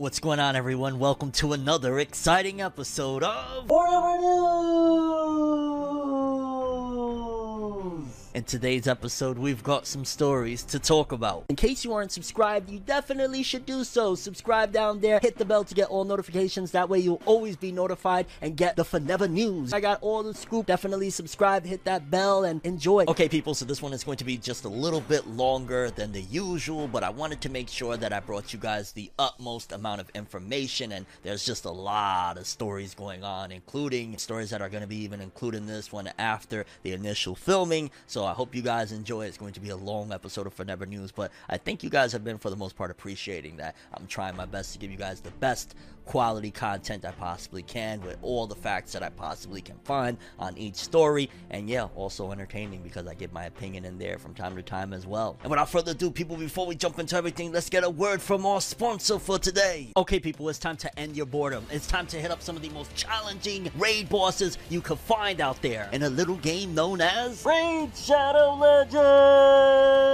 What's going on, everyone? Welcome to another exciting episode of Forever News! In today's episode, we've got some stories to talk about. In case you aren't subscribed, you definitely should do so. Subscribe down there, hit the bell to get all notifications. That way, you'll always be notified and get the Forever News. I got all the scoop. Definitely subscribe, hit that bell, and enjoy. Okay, people, so this one is going to be just a little bit longer than the usual, but I wanted to make sure that I brought you guys the utmost amount of information, and there's just a lot of stories going on, including stories that are going to be even included in this one after the initial filming. So I hope you guys enjoy. It's going to be a long episode of Forever News, but I think you guys have been, for the most part, appreciating that. I'm trying my best to give you guys the best quality content I possibly can with all the facts that I possibly can find on each story. And yeah, also entertaining because I give my opinion in there from time to time as well. And without further ado, people, before we jump into everything, let's get a word from our sponsor for today. Okay, people, it's time to end your boredom. It's time to hit up some of the most challenging raid bosses you could find out there in a little game known as Raid Shadow Legends!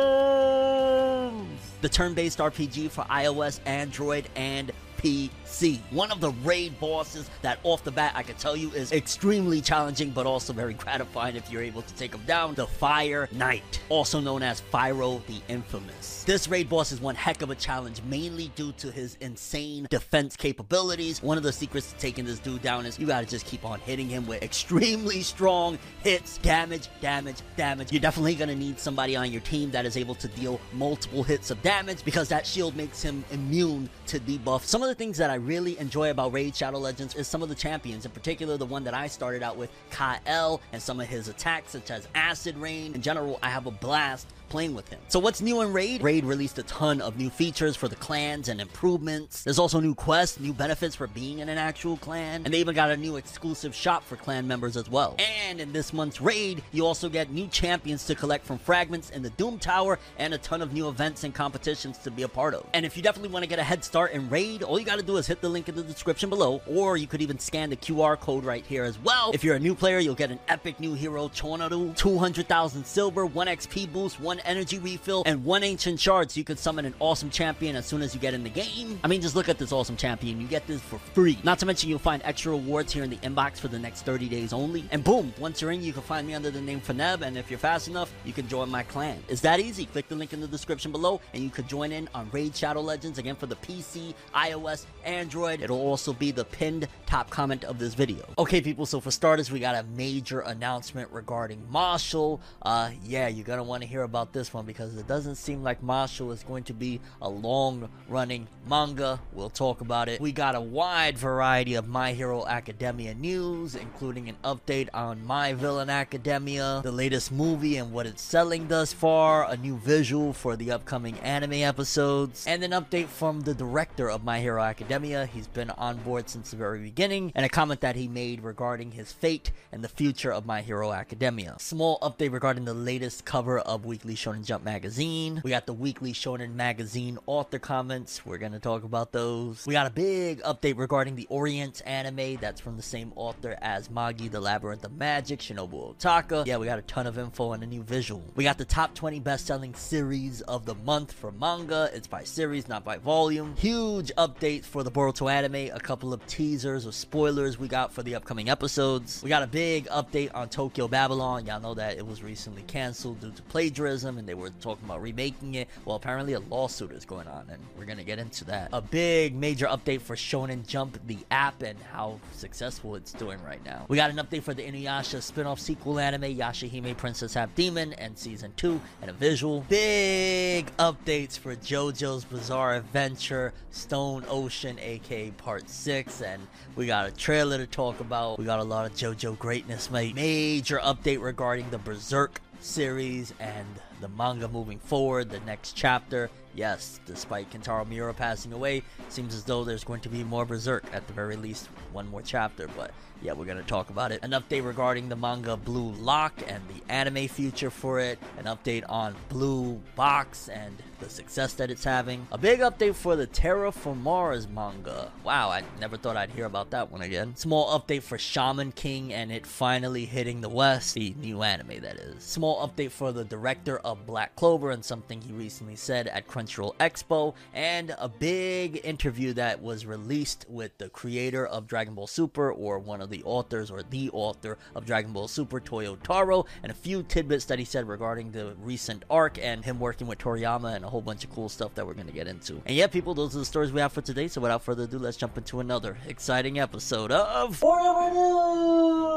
the turn-based RPG for iOS, Android, and PC. One of the raid bosses that off the bat I can tell you is extremely challenging but also very gratifying if you're able to take him down. The Fire Knight, also known as Fyro the Infamous. This raid boss is one heck of a challenge mainly due to his insane defense capabilities. One of the secrets to taking this dude down is you gotta just keep on hitting him with extremely strong hits, damage, damage, damage. You're definitely gonna need somebody on your team that is able to deal multiple hits of damage because that shield makes him immune to debuff. Some of the things that I really enjoy about Raid Shadow Legends is some of the champions, in particular the one that I started out with, Kael, and some of his attacks such as Acid Rain. In general, I have a blast playing with him. So what's new in Raid? Raid released a ton of new features for the clans and improvements. There's also new quests, new benefits for being in an actual clan, and they even got a new exclusive shop for clan members as well. And in this month's Raid, you also get new champions to collect from fragments in the Doom Tower and a ton of new events and competitions to be a part of. And if you definitely want to get a head start in Raid, all you got to do is hit the link in the description below, or you could even scan the QR code right here as well. If you're a new player, you'll get an epic new hero, Chonoru, 200,000 silver, 1 XP boost, 1 energy refill, and 1 ancient shard so you can summon an awesome champion as soon as you get in the game. I mean, just look at this awesome champion. You get this for free. Not to mention, you'll find extra rewards here in the inbox for the next 30 days only. And boom, once you're in, you can find me under the name Faneb, and if you're fast enough, you can join my clan. It's that easy. Click the link in the description below, and you can join in on Raid Shadow Legends again for the PC, iOS, Android. It'll also be the pinned top comment of this video. Okay, people, so for starters, we got a major announcement regarding Mashle. Uh, yeah, you're gonna want to hear about this one because it doesn't seem like Mashle is going to be a long running manga. We'll talk about it. We got a wide variety of My Hero Academia news, including an update on My Villain Academia, the latest movie and what it's selling thus far, a new visual for the upcoming anime episodes, and an update from the director of My Hero Academia. He's been on board since the very beginning, and a comment that he made regarding his fate and the future of My Hero Academia. Small update regarding the latest cover of Weekly Shonen Jump magazine. We got the Weekly Shonen magazine author comments. We're gonna talk about those. We got a big update regarding the Orient anime that's from the same author as Magi the Labyrinth of Magic, Shinobu Otaka. Yeah, we got a ton of info and a new visual. We got the top 20 best-selling series of the month for manga. It's by series, not by volume. Huge update for the Boruto anime. A couple of teasers or spoilers we got for the upcoming episodes. We got a big update on Tokyo Babylon. Y'all know that it was recently canceled due to plagiarism and they were talking about remaking it. Well, apparently a lawsuit is going on, and we're gonna get into that. A big major update for Shonen Jump, the app, and how successful it's doing right now. We got an update for the Inuyasha spin-off sequel anime, Yashahime Princess Half Demon, and season two, and a visual. Big updates for JoJo's Bizarre Adventure, Stone Ocean, aka Part 6, and we got a trailer to talk about. We got a lot of JoJo greatness, mate. Major update regarding the Berserk series and the manga moving forward, the next chapter yes, despite Kentaro Miura passing away, seems as though there's going to be more Berserk, at the very least, one more chapter, but yeah, we're going to talk about it. An update regarding the manga Blue Lock and the anime future for it, an update on Blue Box and the success that it's having, a big update for the Terra Formars manga. Wow, I never thought I'd hear about that one again. Small update for Shaman King and it finally hitting the West, the new anime that is. Small update for the director of Black Clover and something he recently said at Crunchyroll Expo, and a big interview that was released with the creator of Dragon Ball Super or one of the authors or the author of Dragon Ball Super, Toyotarou, and a few tidbits that he said regarding the recent arc and him working with Toriyama and a whole bunch of cool stuff that we're going to get into. And yeah, people, those are the stories we have for today. So without further ado, let's jump into another exciting episode of Forever News!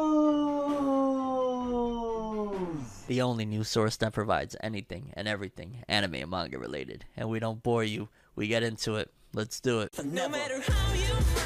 The only news source that provides anything and everything anime and manga related. And we don't bore you, we get into it. Let's do it. No matter how you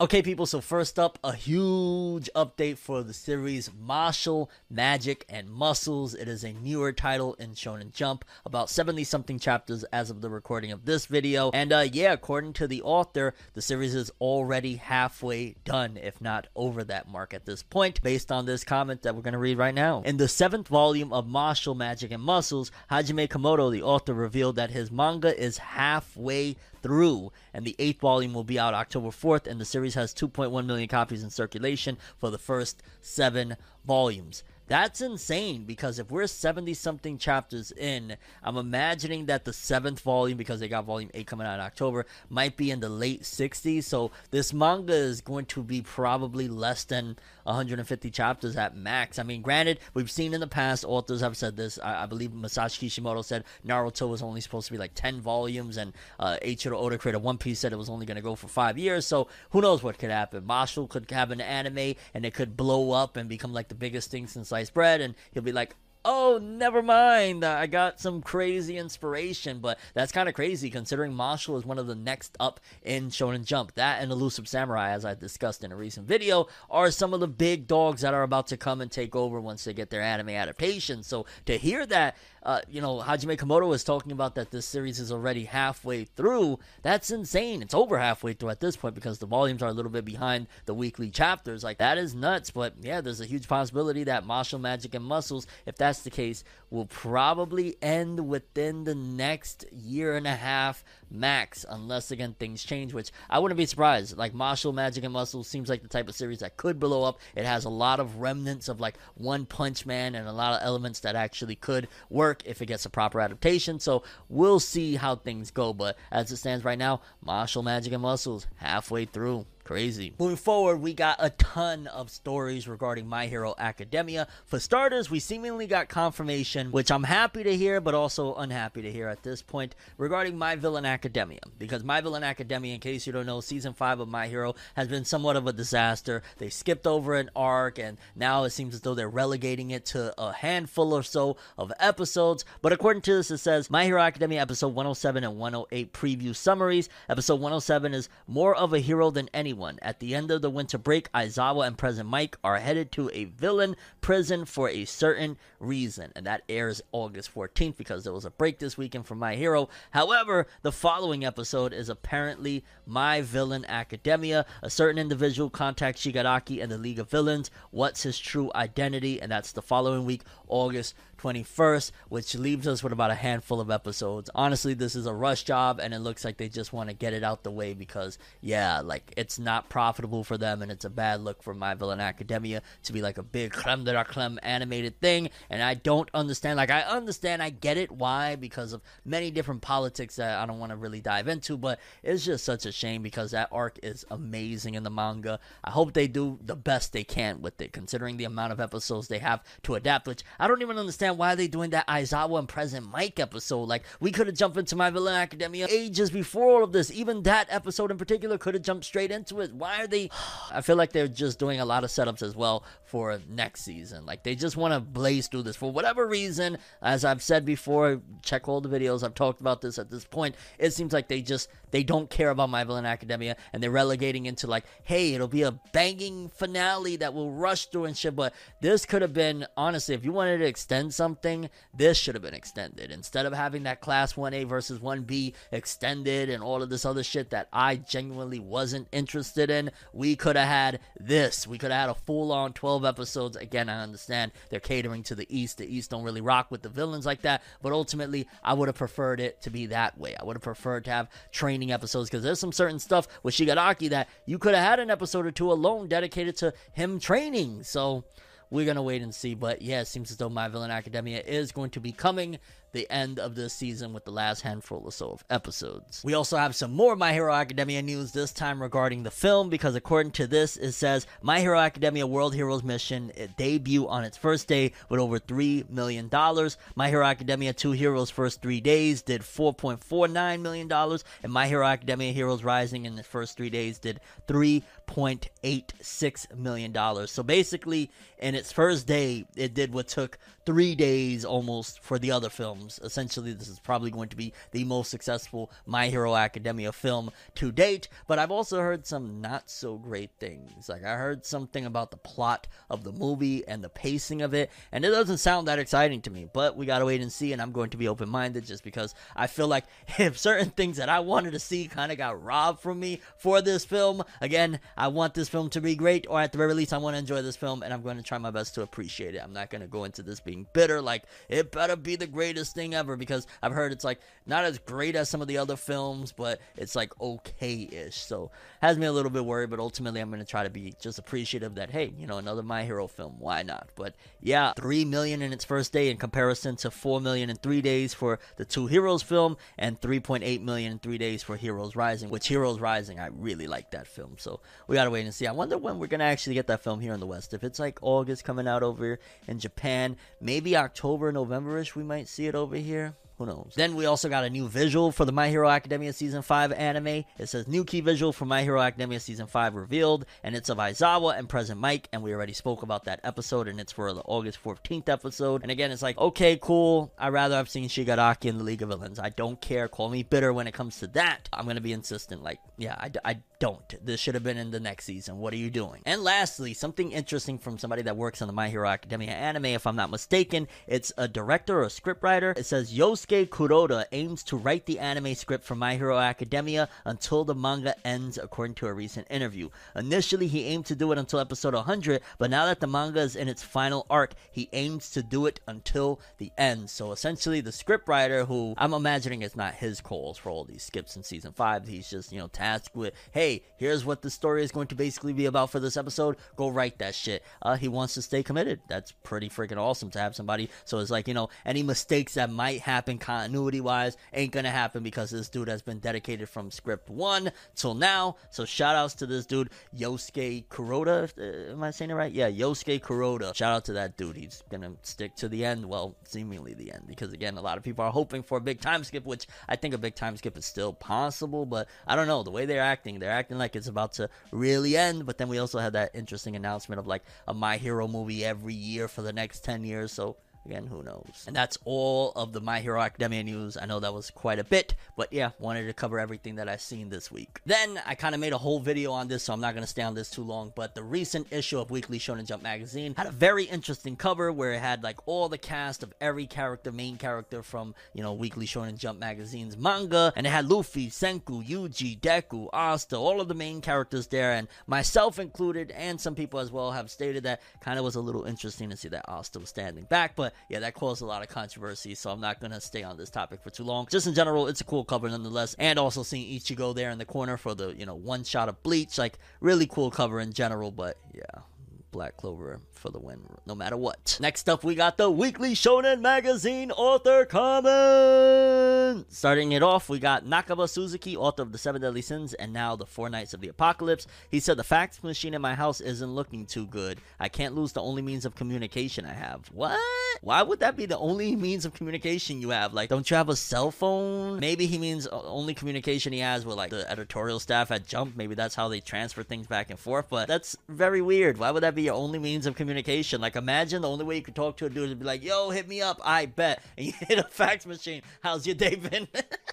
Okay, people, so first up, a huge update for the series Mashle, Magic, and Muscles. It is a newer title in Shonen Jump, about 70 something chapters as of the recording of this video. And uh, yeah, according to the author, the series is already halfway done, if not over that mark at this point, based on this comment that we're going to read right now. In the seventh volume of Mashle, Magic, and Muscles, Hajime Komoto, the author, revealed that his manga is halfway through, and the eighth volume will be out October 4th, and the series has 2.1 million copies in circulation for the first seven volumes. That's insane because if we're 70 something chapters in, I'm imagining that the seventh volume, because they got volume 8 coming out in October, might be in the late 60s. So this manga is going to be probably less than 150 chapters at max. I mean, granted, we've seen in the past, authors have said this. I, I believe Masashi Kishimoto said Naruto was only supposed to be like 10 volumes, and uh, Oda, creator One Piece, said it was only going to go for five years. So who knows what could happen? Mashle could have an anime, and it could blow up and become like the biggest thing since sliced bread, and he'll be like, oh, never mind. Uh, I got some crazy inspiration, but that's kind of crazy considering Mashle is one of the next up in Shonen Jump. That and Elusive Samurai, as I discussed in a recent video, are some of the big dogs that are about to come and take over once they get their anime adaptation. So to hear that, uh, you know, Hajime Komoto is talking about that this series is already halfway through. That's insane. It's over halfway through at this point because the volumes are a little bit behind the weekly chapters. Like, that is nuts. But yeah, there's a huge possibility that Mashle Magic and Muscles, if that's the case, will probably end within the next year and a half max, unless again things change, which I wouldn't be surprised. Like Mashle Magic and Muscles seems like the type of series that could blow up. It has a lot of remnants of like One Punch Man and a lot of elements that actually could work if it gets a proper adaptation. So we'll see how things go. But as it stands right now, Mashle Magic and Muscles halfway through. Crazy. Moving forward, we got a ton of stories regarding My Hero Academia. For starters, we seemingly got confirmation, which I'm happy to hear, but also unhappy to hear at this point, regarding My Villain Academia. Because My Villain Academia, in case you don't know, season 5 of My Hero has been somewhat of a disaster. They skipped over an arc, and now it seems as though they're relegating it to a handful or so of episodes. But according to this, it says My Hero Academia episode 107 and 108 preview summaries. Episode 107 is More of a Hero Than Anyone. At the end of the winter break, Aizawa and Present Mike are headed to a villain prison for a certain reason, and that airs August 14th because there was a break this weekend for My Hero. However, the following episode is apparently My Villain Academia. A certain individual contacts Shigaraki and the League of Villains. What's his true identity? And that's the following week, August 21st, which leaves us with about a handful of episodes. Honestly, this is a rush job, and it looks like they just want to get it out the way because, yeah, like it's not profitable for them, and it's a bad look for My Villain Academia to be like a big creme de la creme animated thing. And I don't understand. Like, I understand, I get it why because of many different politics that I don't want to really dive into, but it's just such a shame because that arc is amazing in the manga. I hope they do the best they can with it, considering the amount of episodes they have to adapt, which I don't even understand why are they doing that Aizawa and Present Mike episode. Like, we could have jumped into My Villain Academia ages before all of this. Even that episode in particular could have jumped straight into it. Why are they? I feel like they're just doing a lot of setups as well for next season. Like, they just want to blaze through this for whatever reason. As I've said before, check all the videos. I've talked about this at this point. It seems like they just they don't care about My Villain Academia and they're relegating into like, hey, it'll be a banging finale that will rush through and shit. But this could have been, honestly, if you wanted to extend something, this should have been extended. Instead of having that Class 1A versus 1B extended and all of this other shit that I genuinely wasn't interested in, we could have had this. We could have had a full on 12 episodes. Again, I understand they're catering to the East. The East don't really rock with the villains like that. But ultimately, I would have preferred it to be that way. I would have preferred to have episodes because there's some certain stuff with Shigaraki that you could have had an episode or two alone dedicated to him training. So we're gonna wait and see. But yeah, it seems as though My Villain Academia is going to be coming the end of this season with the last handful or so of episodes. We also have some more My Hero Academia news this time regarding the film because according to this, it says My Hero Academia World Heroes Mission debut on its first day with over three million dollars. My Hero Academia Two Heroes first three days did 4.49 million dollars, and My Hero Academia Heroes Rising in the first three days did 3.86 million dollars. So basically, in its first day, it did what took three days almost for the other films. Essentially, this is probably going to be the most successful My Hero Academia film to date. But I've also heard some not so great things. Like, I heard something about the plot of the movie and the pacing of it, and it doesn't sound that exciting to me. But we gotta wait and see, and I'm going to be open minded just because I feel like if certain things that I wanted to see kind of got robbed from me for this film, again, I want this film to be great, or at the very least, I want to enjoy this film, and I'm going to try my best to appreciate it. I'm not going to go into this being bitter, like, it better be the greatest thing ever, because I've heard it's like not as great as some of the other films, but it's like okay ish. So, has me a little bit worried, but ultimately, I'm to try to be just appreciative that, hey, you know, another My Hero film, why not? But yeah, 3 million in its first day in comparison to 4 million in three days for the Two Heroes film, and 3.8 million in three days for Heroes Rising, which Heroes Rising, I really like that film. So, we got to wait and see. I wonder when we're to actually get that film here in the West. If it's like August coming out over in Japan, maybe October, November-ish, we might see it over here. Who knows? Then we also got a new visual for the My Hero Academia Season 5 anime. It says new key visual for My Hero Academia Season 5 revealed, and it's of Aizawa and Present Mike, and we already spoke about that episode, and it's for the August 14th episode. And again, it's like, okay, cool. I'd rather have seen Shigaraki in the League of Villains. I don't care. Call me bitter when it comes to that. I'm to be insistent. Like, yeah, I, I don't. This should have been in the next season. What are you doing? And lastly, something interesting from somebody that works on the My Hero Academia anime, if I'm not mistaken. It's a director or scriptwriter. It says Yosuke Kuroda aims to write the anime script for My Hero Academia until the manga ends, according to a recent interview. Initially, he aimed to do it until episode 100, but now that the manga is in its final arc, he aims to do it until the end. So essentially, the scriptwriter, who I'm imagining it's not his calls for all these skips in season 5, he's just, you know, tasked with, hey, here's what the story is going to basically be about for this episode. Go write that shit. Uh, he wants to stay committed. That's pretty freaking awesome to have somebody. So it's like, you know, any mistakes that might happen continuity wise ain't gonna happen because this dude has been dedicated from script one till now. So shout outs to this dude, Yosuke Kuroda. Uh, am I saying it right? Yeah, Yosuke Kuroda. Shout out to that dude. He's gonna stick to the end. Well, seemingly the end. Because again, a lot of people are hoping for a big time skip, which I think a big time skip is still possible, but I don't know. The way they're acting, they're acting like it's about to really end. But then we also had that interesting announcement of like a My Hero movie every year for the next 10 years. So Again, who knows? And that's all of the My Hero Academia news. I know that was quite a bit, but yeah, wanted to cover everything that I've seen this week. Then I kind of made a whole video on this, so I'm not going to stay on this too long. But the recent issue of Weekly Shonen Jump magazine had a very interesting cover where it had like all the cast of every character, main character from you know Weekly Shonen Jump magazine's manga, and it had Luffy, Senku, Yuji, Deku, Asta, all of the main characters there, and myself included, and some people as well have stated that kind of was a little interesting to see that Asta was standing back, but yeah, that caused a lot of controversy, so I'm not gonna stay on this topic for too long. Just in general, it's a cool cover nonetheless, and also seeing Ichigo there in the corner for the you know one shot of Bleach, like really cool cover in general. But yeah, Black Clover for the win, no matter what. Next up, we got the Weekly Shonen Magazine author comment. Starting it off, we got Nakaba Suzuki, author of The Seven Deadly Sins and now The Four Knights of the Apocalypse. He said, The fax machine in my house isn't looking too good. I can't lose the only means of communication I have. What? Why would that be the only means of communication you have? Like, don't you have a cell phone? Maybe he means only communication he has with like the editorial staff at Jump. Maybe that's how they transfer things back and forth. But that's very weird. Why would that be your only means of communication? Like, imagine the only way you could talk to a dude is be like, "Yo, hit me up. I bet." And you hit a fax machine. How's your day been?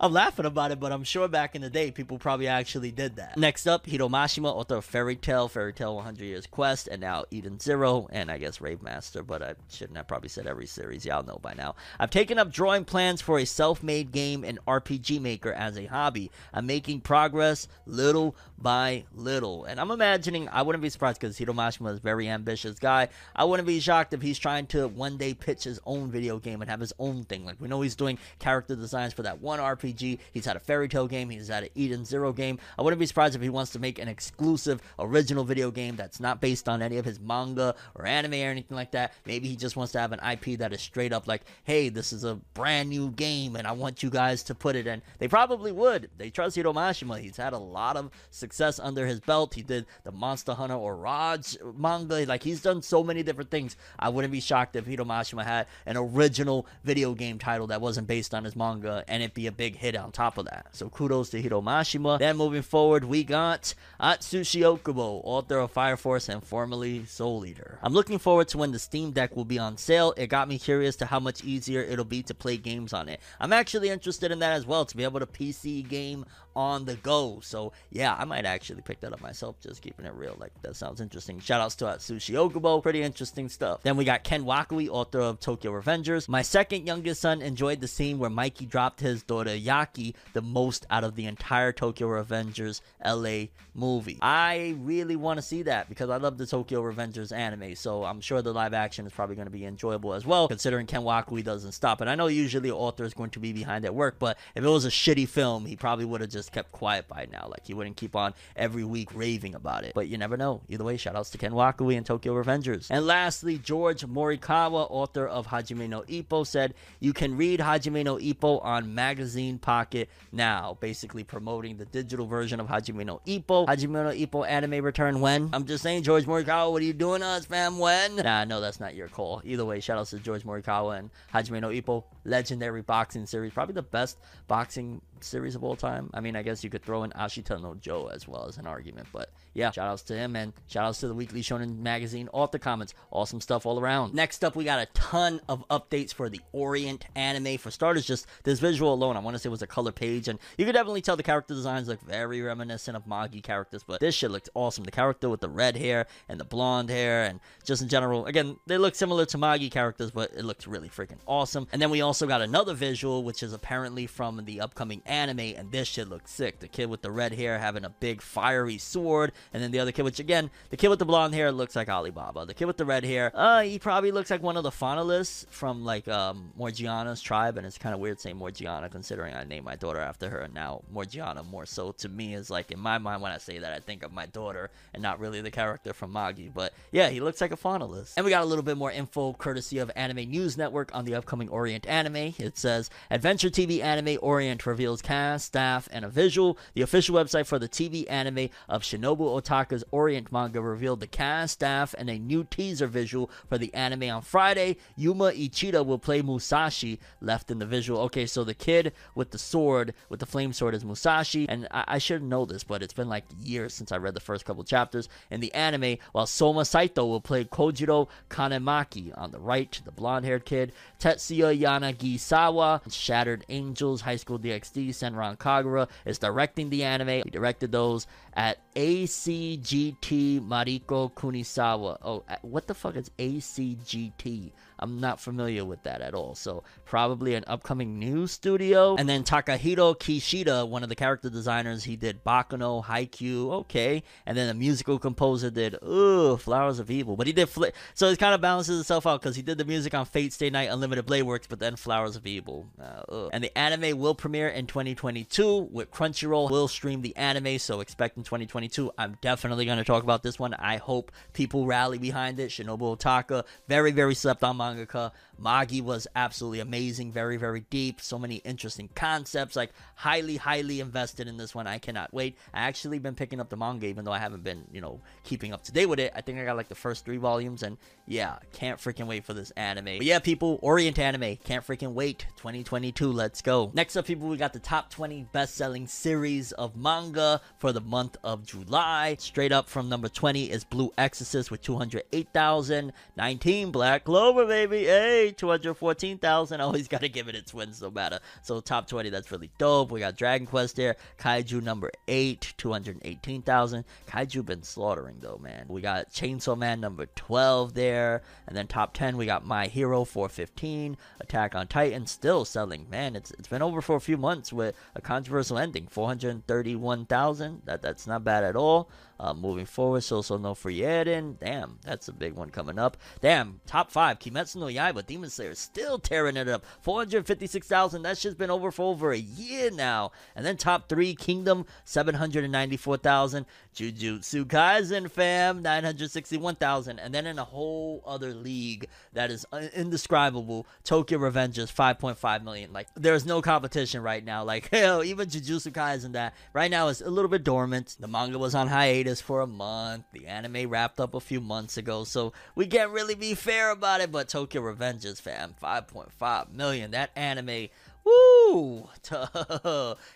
I'm laughing about it, but I'm sure back in the day, people probably actually did that. Next up, Hiro Mashima, author of Fairy Tail, Fairy Tail 100 Years Quest, and now Eden Zero, and I guess Rave Master, but I shouldn't have probably said every series. Y'all know by now. I've taken up drawing plans for a self made game and RPG maker as a hobby. I'm making progress little by little. And I'm imagining, I wouldn't be surprised because Hiro Mashima is a very ambitious guy. I wouldn't be shocked if he's trying to one day pitch his own video game and have his own thing. Like, we know he's doing character designs for that one RPG. He's had a Fairy Tail game, he's had an Eden Zero game. I wouldn't be surprised if he wants to make an exclusive original video game that's not based on any of his manga or anime or anything like that. Maybe he just wants to have an IP that is straight up like, hey, this is a brand new game and I want you guys to put it in. They probably would. They trust Hiro Mashima. He's had a lot of success under his belt. He did the Monster Hunter Orage manga. Like he's done so many different things. I wouldn't be shocked if Hiro Mashima had an original video game title that wasn't based on his manga and it be a big hit on top of that. So kudos to Hiro Mashima. Then moving forward, we got Atsushi Okubo, author of Fire Force and formerly Soul Eater. I'm looking forward to when the Steam Deck will be on sale. It got me curious to how much easier it'll be to play games on it. I'm actually interested in that as well to be able to PC game on the go. So yeah, I might actually pick that up myself, just keeping it real. Like that sounds interesting. Shout outs to uh, Atsushi Okubo, pretty interesting stuff. Then we got Ken Wakui, author of Tokyo Revengers. My second youngest son enjoyed the scene where Mikey dropped his daughter Yaki the most out of the entire Tokyo Revengers LA movie. I really want to see that because I love the Tokyo Revengers anime, so I'm sure the live action is probably going to be enjoyable as well, considering Ken Wakui doesn't stop. And I know usually author is going to be behind their work, but if it was a shitty film, he probably would have just kept quiet by now. Like he wouldn't keep on every week raving about it. But you never know. Either way, shout outs to Ken Wakui and Tokyo Revengers. And lastly, George Morikawa, author of Hajime no Ippo, said you can read Hajime no Ippo on Magazine Pocket now, basically promoting the digital version of Hajime no Ippo. Hajime no Ippo anime return when? I'm just saying, George Morikawa, what are you doing us, fam? When? Nah, no, that's not your call. Either way, shout outs to George Morikawa and Hajime no Ippo, legendary boxing series, probably the best boxing series of all time. I mean, I guess you could throw in Ashita no Joe as well as an argument, but yeah, shout outs to him and shout outs to the Weekly Shonen Magazine author comments. Awesome stuff all around. Next up, we got a ton of updates for the Orient anime. For starters, just this visual alone, I want to say was a color page, and you could definitely tell the character designs look very reminiscent of Magi characters, but this shit looked awesome. The character with the red hair and the blonde hair, and just in general, again, they look similar to Magi characters, but it looks really freaking awesome. And then we also got another visual, which is apparently from the upcoming anime, and this shit looks sick. The kid with the red hair having a big fiery sword, and then the other kid, which again, the kid with the blonde hair looks like Alibaba. The kid with the red hair, uh, he probably looks like one of the finalists from like um Morgiana's tribe, and it's kind of weird saying Morgiana considering I named my daughter after her, and now Morgiana more so to me is like in my mind when I say that I think of my daughter and not really the character from Magi. But yeah, he looks like a finalist. And we got a little bit more info courtesy of Anime News Network on the upcoming Orient anime. It says Adventure TV Anime Orient reveals cast, staff, and a visual. The official website for the TV anime of Shinobu Otaka's Orient manga revealed the cast, staff, and a new teaser visual for the anime on Friday. Yuma Uchida will play Musashi, left in the visual. Okay, so the kid with the sword, with the flame sword, is Musashi, and I, I should know this, but it's been like years since I read the first couple chapters. In the anime, while Soma Saito will play Kojiro Kanemaki on the right, the blonde haired kid, Tetsuya Yanagisawa, Shattered Angels, High School DxD, Senran Kagura is directing the anime. He directed those at ACGT Mariko Kunisawa. Oh, what the fuck is ACGT? I'm not familiar with that at all. So probably an upcoming new studio. And then Takahiro Kishida, one of the character designers, he did Bakuno, Haikyuu, okay. And then the musical composer did, ugh, Flowers of Evil. But he did, fl- so it kind of balances itself out because he did the music on Fate Stay Night, Unlimited Blade Works, but then Flowers of Evil. Uh, and the anime will premiere in 2022 with Crunchyroll will stream the anime, so expect in 2022. I'm definitely to talk about this one. I hope people rally behind it. Shinobu Otaka, very, very slept on mangaka. Magi was absolutely amazing, very, very deep. So many interesting concepts. Like, highly, highly invested in this one. I cannot wait. I actually been picking up the manga, even though I haven't been, you know, keeping up to date with it. I think I got like the first three volumes, and yeah, can't freaking wait for this anime. But yeah, people, Orient anime, can't freaking wait. 2022, let's go. Next up, people, we got the top 20 best selling series of manga for the month of July. Straight up from number 20 is Blue Exorcist with 208,000. 19, Black Clover. Hey, 214,000. Always got to give it its wins no matter. So, top 20, that's really dope. We got Dragon Quest there. Kaiju number 8, 218,000. Kaiju been slaughtering though, man. We got Chainsaw Man number 12 there. And then top 10, we got My Hero 415. Attack on Titan still selling. Man, it's it's been over for a few months with a controversial ending. 431,000. That that's not bad at all. Uh, moving forward, so so no Frieren. Damn, that's a big one coming up. Damn, top five. Kimetsu no Yaiba, Demon Slayer still tearing it up. 456,000. That's just been over for over a year now. And then top three, Kingdom, 794,000. Jujutsu Kaisen, fam, 961,000. And then in a whole other league that is indescribable, Tokyo Revengers, 5.5 million. Like, there's no competition right now. Like, hell, even Jujutsu Kaisen, that right now is a little bit dormant. The manga was on hiatus for a month. The anime wrapped up a few months ago. So we can't really be fair about it. But Tokyo Revengers, fam, 5.5 million. That anime. Woo!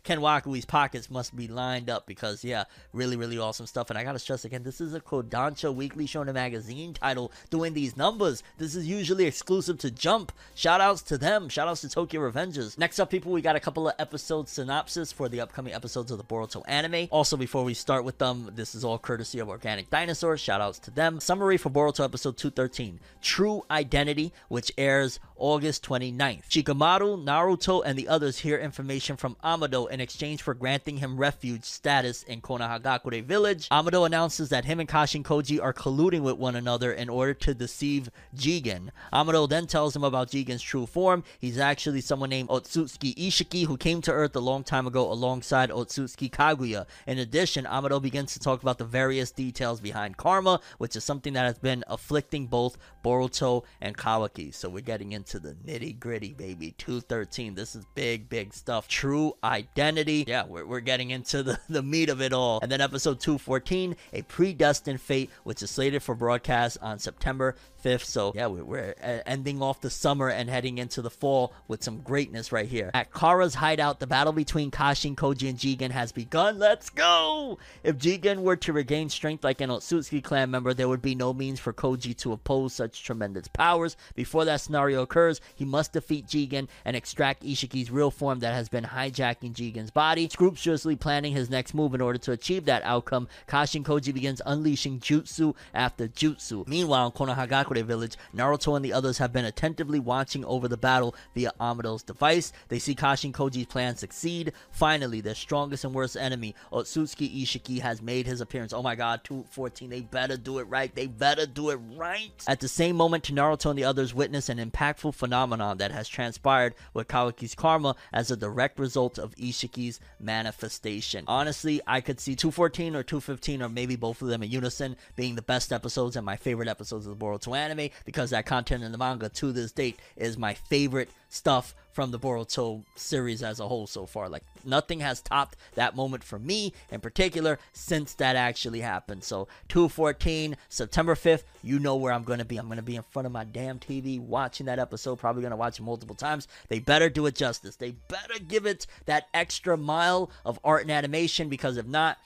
Ken Wakui's pockets must be lined up because, yeah, really, really awesome stuff. And I gotta stress again, this is a Kodansha Weekly Shonen Magazine title doing these numbers. This is usually exclusive to Jump. Shout outs to them. Shout outs to Tokyo Revengers. Next up, people, we got a couple of episode synopsis for the upcoming episodes of the Boruto anime. Also, before we start with them, this is all courtesy of Organic Dinosaurs. Shout outs to them. Summary for Boruto episode 213 True Identity, which airs August 29th. Shikamaru, Naruto, and the others hear information from Amado in exchange for granting him refuge status in Konohagakure village. Amado announces that him and Kashin Koji are colluding with one another in order to deceive Jigen. Amado then tells him about Jigen's true form. He's actually someone named Otsutsuki Ishiki who came to Earth a long time ago alongside Otsutsuki Kaguya. In addition, Amado begins to talk about the various details behind karma, which is something that has been afflicting both Boruto and Kawaki. So we're getting into the nitty gritty, baby. 213. This is big, big stuff. True identity. Yeah, we're, we're getting into the, the meat of it all. And then episode 214, A Predestined Fate, which is slated for broadcast on September 5th. So, yeah, we're, uh, ending off the summer and heading into the fall with some greatness right here. At Kara's hideout, the battle between Kashin, Koji, and Jigen has begun. Let's go! If Jigen were to regain strength like an Otsutsuki clan member, there would be no means for Koji to oppose such tremendous powers. Before that scenario occurs, he must defeat Jigen and extract Ishiki's real form that has been hijacking Jigen's body. Scrupulously planning his next move in order to achieve that outcome, Kashin Koji begins unleashing jutsu after jutsu. Meanwhile, in Village, Naruto and the others have been attentively watching over the battle via Amado's device. They see Kashin Koji's plan succeed. Finally, their strongest and worst enemy, Otsutsuki Ishiki, has made his appearance. Oh my god, 214, they better do it right. They better do it right. At the same moment, Naruto and the others witness an impactful phenomenon that has transpired with Kawaki's karma as a direct result of Ishiki's manifestation. Honestly, I could see 214 or 215 or maybe both of them in unison being the best episodes and my favorite episodes of the Boruto anime because that content in the manga to this date is my favorite stuff from the Boruto series as a whole so far. Like nothing has topped that moment for me in particular since that actually happened. So 214 September 5th, you know where I'm going to be. I'm going to be in front of my damn TV watching that episode, probably going to watch it multiple times. They better do it justice. They better give it that extra mile of art and animation because if not,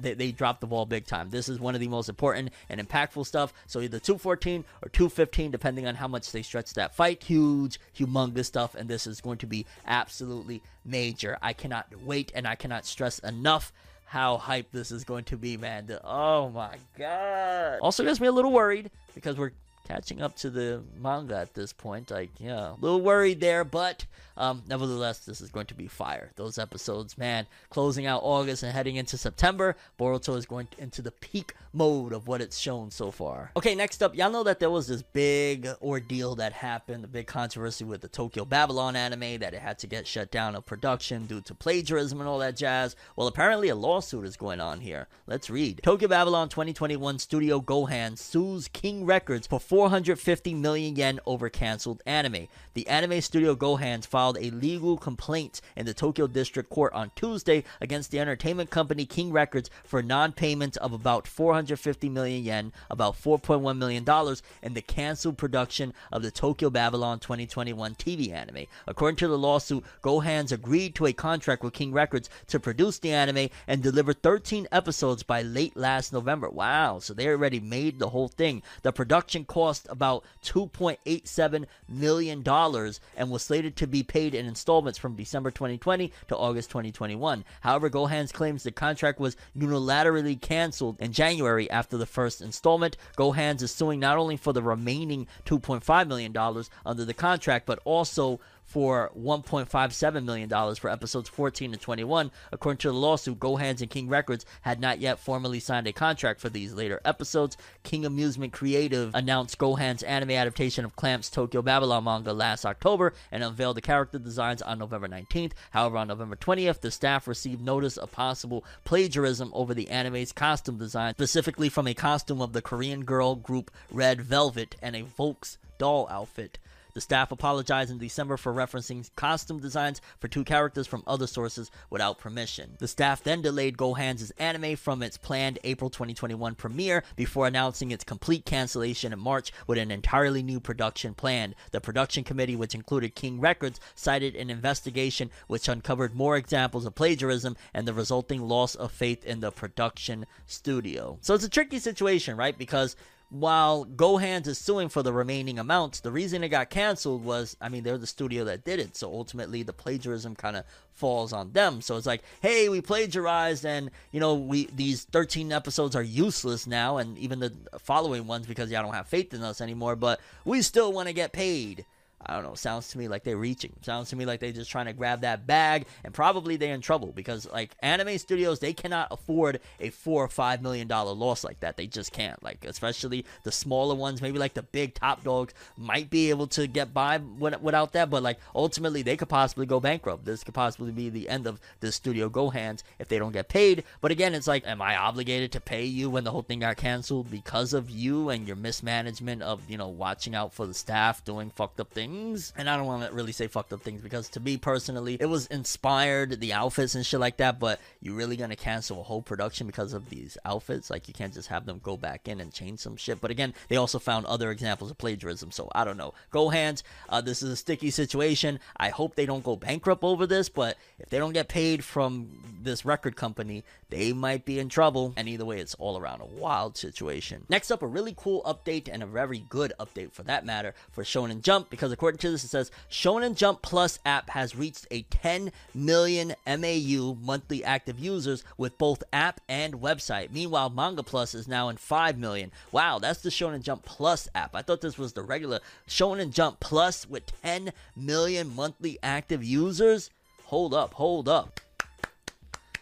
they, they dropped the ball big time. This is one of the most important and impactful stuff. So either 214 or 215, depending on how much they stretch that fight. Huge, humongous stuff, and this is going to be absolutely major. I cannot wait, and I cannot stress enough how hyped this is going to be, man. Oh my god. Also gets me a little worried because we're catching up to the manga at this point. Like, yeah, a little worried there, but um, nevertheless, this is going to be fire. Those episodes, man, closing out August and heading into September, Boruto is going into the peak mode of what it's shown so far. Okay, next up, y'all know that there was this big ordeal that happened, a big controversy with the Tokyo Babylon anime that it had to get shut down of production due to plagiarism and all that jazz. Well, apparently a lawsuit is going on here. Let's read. Tokyo Babylon 2021 Studio Gohan sues King Records for 450 million yen over canceled anime. The anime studio GoHands filed a legal complaint in the Tokyo District Court on Tuesday against the entertainment company King Records for non-payment of about 450 million yen, about 4.1 million dollars, in the canceled production of the Tokyo Babylon 2021 TV anime. According to the lawsuit, GoHands agreed to a contract with King Records to produce the anime and deliver 13 episodes by late last November. Wow, so they already made the whole thing. The production cost about 2.87 million dollars and was slated to be paid in installments from December 2020 to August 2021. However, GoHands claims the contract was unilaterally canceled in January after the first installment. GoHands is suing not only for the remaining 2.5 million dollars under the contract, but also for $1.57 million for episodes 14 and 21. According to the lawsuit, GoHands and King Records had not yet formally signed a contract for these later episodes. King Amusement Creative announced Gohan's anime adaptation of Clamp's Tokyo Babylon manga last October and unveiled the character designs on November 19th. However, on November 20th, the staff received notice of possible plagiarism over the anime's costume design, specifically from a costume of the Korean girl group Red Velvet and a Volks doll outfit. The staff apologized in December for referencing costume designs for two characters from other sources without permission. The staff then delayed Gohan's anime from its planned April 2021 premiere before announcing its complete cancellation in March with an entirely new production planned. The production committee, which included King Records, cited an investigation which uncovered more examples of plagiarism and the resulting loss of faith in the production studio. So it's a tricky situation, right? Because while GoHands is suing for the remaining amounts, the reason it got canceled was, I mean, they're the studio that did it, so ultimately the plagiarism kind of falls on them. So it's like, hey, we plagiarized, and you know, we these 13 episodes are useless now, and even the following ones because y'all don't have faith in us anymore. But we still want to get paid. I don't know. Sounds to me like they're reaching. Sounds to me like they're just trying to grab that bag, and probably they're in trouble because, like, anime studios, they cannot afford a four or five million dollar loss like that. They just can't. Like, especially the smaller ones, maybe like the big top dogs might be able to get by without that, but like ultimately they could possibly go bankrupt. This could possibly be the end of the studio GoHands if they don't get paid. But again, it's like, am I obligated to pay you when the whole thing got canceled because of you and your mismanagement of you know watching out for the staff doing fucked up things? And I don't want to really say fucked up things because to me personally, it was inspired, the outfits and shit like that. But you really gonna cancel a whole production because of these outfits? Like you can't just have them go back in and change some shit. But again, they also found other examples of plagiarism. So I don't know. GoHands. Uh, this is a sticky situation. I hope they don't go bankrupt over this. But if they don't get paid from this record company, they might be in trouble. And either way, it's all around a wild situation. Next up, a really cool update and a very good update for that matter for Shonen Jump because according to this, it says Shonen Jump Plus app has reached a 10 million MAU monthly active users with both app and website. Meanwhile, Manga Plus is now in 5 million. Wow, that's the Shonen Jump Plus app. I thought this was the regular Shonen Jump Plus with 10 million monthly active users. Hold up, hold up.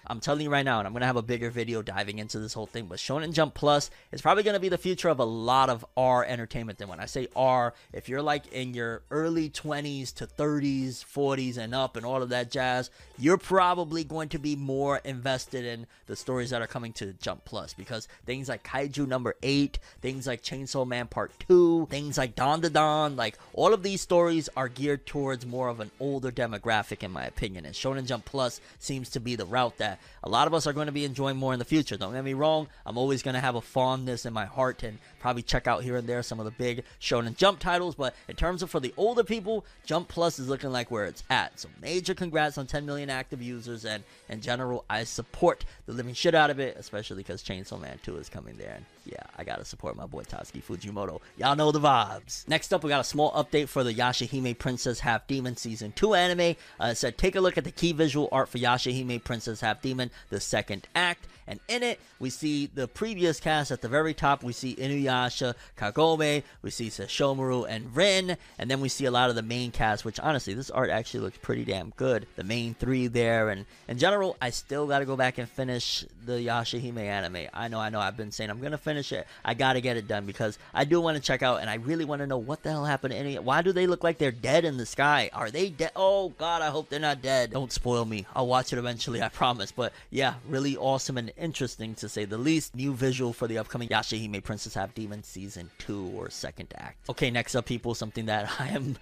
I'm telling you right now, and I'm gonna have a bigger video diving into this whole thing. But Shonen Jump Plus is probably gonna be the future of a lot of R entertainment. And when I say R, if you're like in your early 20s to 30s, 40s, and up, and all of that jazz, you're probably going to be more invested in the stories that are coming to Jump Plus because things like Kaiju Number Eight, things like Chainsaw Man Part Two, things like Dandadan, like all of these stories are geared towards more of an older demographic, in my opinion. And Shonen Jump Plus seems to be the route that a lot of us are going to be enjoying more in the future. Don't get me wrong, I'm always going to have a fondness in my heart and probably check out here and there some of the big Shonen Jump titles. But in terms of for the older people, Jump Plus is looking like where it's at. So major congrats on 10 million active users, and in general, I support the living shit out of it, especially because Chainsaw Man 2 is coming there. And yeah, I gotta support my boy Tatsuki Fujimoto. Y'all know the vibes. Next up, we got a small update for the Yashahime Princess Half Demon Season 2 anime. Uh, it said, take a look at the key visual art for Yashahime Princess Half Demon, the second act. And in it, we see the previous cast at the very top. We see Inuyasha, Kagome, we see Sesshomaru and Rin, and then we see a lot of the main cast, which honestly, this art actually looks pretty damn good. The main three there, and in general, I still gotta go back and finish the Yashahime anime. I know, I know, I've been saying I'm gonna finish it. I gotta get it done because I do want to check out, and I really want to know what the hell happened to Inuyasha. Why do they look like they're dead in the sky? Are they dead? Oh God, I hope they're not dead. Don't spoil me. I'll watch it eventually, I promise. But yeah, really awesome and interesting to say the least. New visual for the upcoming Yashahime Princess Half Demon Season 2 or second act. Okay, next up, people, something that I am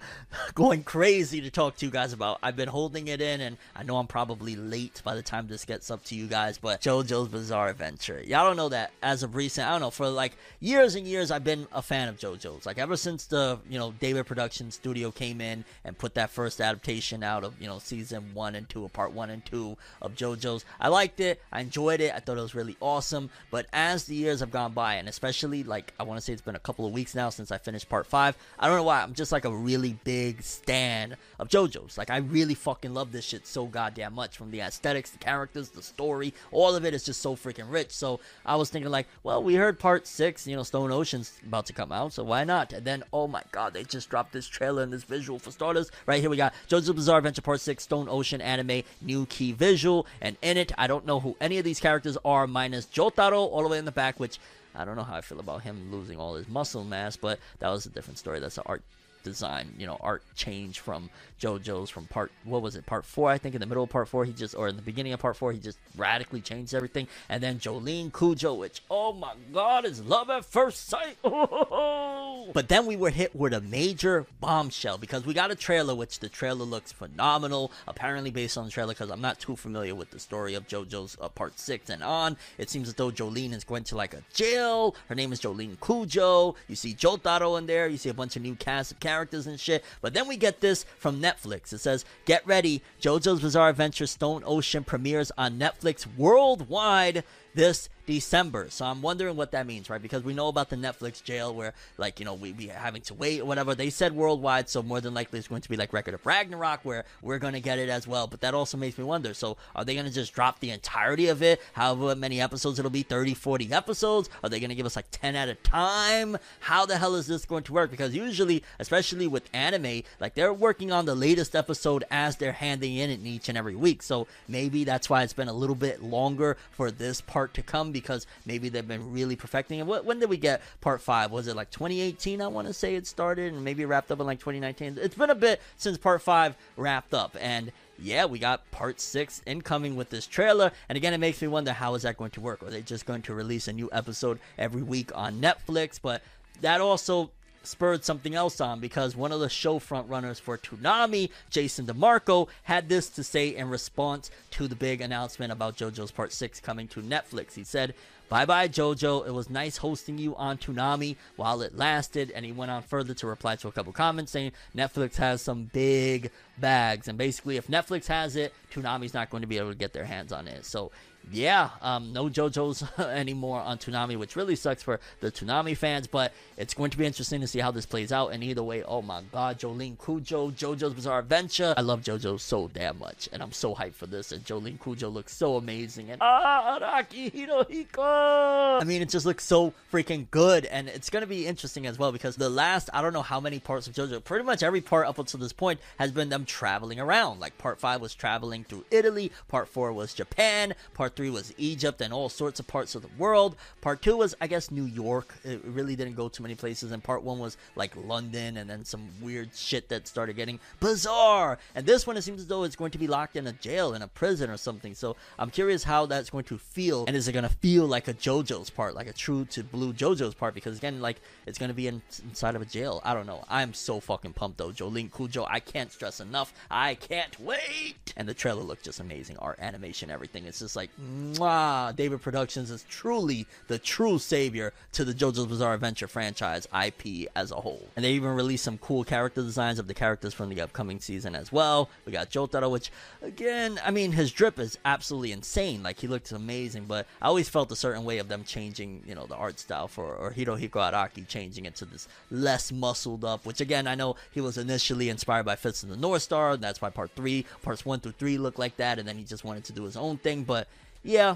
going crazy to talk to you guys about. I've been holding it in, and I know I'm probably late by the time this gets up to you guys, but JoJo's Bizarre Adventure. Y'all don't know that as of recent, I don't know, for like years and years, I've been a fan of JoJo's. Like ever since the, you know, David Production Studio came in and put that first adaptation out of, you know, season one and two, or part one and two of JoJo's. I liked it. I enjoyed it. I thought it was really awesome. But as the years have gone by, and especially like I want to say it's been a couple of weeks now since I finished part five, I don't know why. I'm just like a really big stan of JoJo's. Like I really fucking love this shit so goddamn much. From the aesthetics, the characters, the story, all of it is just so freaking rich. So I was thinking like, well, we heard part six, you know, Stone Ocean's about to come out, so why not? And then oh my god, they just dropped this trailer and this visual for starters. Right here we got JoJo's Bizarre Adventure Part Six, Stone Ocean anime, new key visual, and in it, I don't know who any of these characters are, minus Jotaro all the way in the back, which I don't know how I feel about him losing all his muscle mass, but that was a different story. That's an art design, you know, art change from JoJo's from part what was it, part four, I think in the middle of part four he just or in the beginning of part four he just radically changed everything. And then Jolyne Cujoh, which oh my god is love at first sight. but then we were hit with a major bombshell because we got a trailer which the trailer looks phenomenal. Apparently based on the trailer because I'm not too familiar with the story of JoJo's uh, part six and on. It seems as though Jolyne is going to like a jail. Her name is Jolyne Cujoh. You see Jotaro in there. You see a bunch of new cast of characters and shit. But then we get this from Netflix. It says, "Get ready, JoJo's Bizarre Adventure Stone Ocean premieres on Netflix worldwide this December. So I'm wondering what that means, right? Because we know about the Netflix jail where, like, you know, we be having to wait or whatever. They said worldwide, so more than likely it's going to be like Record of Ragnarok where we're going to get it as well. But that also makes me wonder. So are they going to just drop the entirety of it? However many episodes it'll be 30, 40 episodes? Are they going to give us like 10 at a time? How the hell is this going to work? Because usually, especially with anime, like they're working on the latest episode as they're handing in it each and every week. So maybe that's why it's been a little bit longer for this part to come because maybe they've been really perfecting it. When did we get part five? Was it like 2018? I want to say it started and maybe wrapped up in like 2019. It's been a bit since part five wrapped up and yeah, we got part six incoming with this trailer. And again, it makes me wonder how is that going to work? Are they just going to release a new episode every week on Netflix? But that also spurred something else on because one of the show front runners for Toonami, Jason DeMarco, had this to say in response to the big announcement about JoJo's Part 6 coming to Netflix. He said, Bye bye, JoJo. It was nice hosting you on Toonami while it lasted. And he went on further to reply to a couple comments saying Netflix has some big bags. And basically, if Netflix has it, Toonami's not going to be able to get their hands on it. So, yeah, um, no JoJo's anymore on Toonami, which really sucks for the Toonami fans. But it's going to be interesting to see how this plays out. And either way, oh my god, Jolyne Cujoh, JoJo's Bizarre Adventure. I love JoJo so damn much. And I'm so hyped for this. And Jolyne Cujoh looks so amazing. And ah, Araki Hirohiko. I mean, it just looks so freaking good. And it's going to be interesting as well because the last, I don't know how many parts of JoJo, pretty much every part up until this point has been them traveling around. Like part 5 was traveling through Italy, part 4 was Japan, part 3 was Egypt and all sorts of parts of the world. Part 2 was, I guess, New York. It really didn't go too many places. And part 1 was like London and then some weird shit that started getting bizarre. And this one, it seems as though it's going to be locked in a jail, in a prison or something. So I'm curious how that's going to feel. And is it going to feel like a JoJo's part, like a true to blue JoJo's part? Because again, like it's going to be in, inside of a jail. I don't know. I'm so fucking pumped though. Jolyne Cujoh, I can't stress enough. I can't wait. And the trailer looked just amazing. Art, animation, everything. It's just like, mwah. David Productions is truly the true savior to the JoJo's Bizarre Adventure franchise IP as a whole. And they even released some cool character designs of the characters from the upcoming season as well. We got Jotaro, which again, I mean, his drip is absolutely insane. Like he looks amazing, but I always felt a certain way of them changing, you know, the art style for or Hirohiko Araki changing it to this less muscled up. Which again, I know he was initially inspired by Fist of the North Star. And that's why part three, parts one through three look like that, and then he just wanted to do his own thing. But yeah,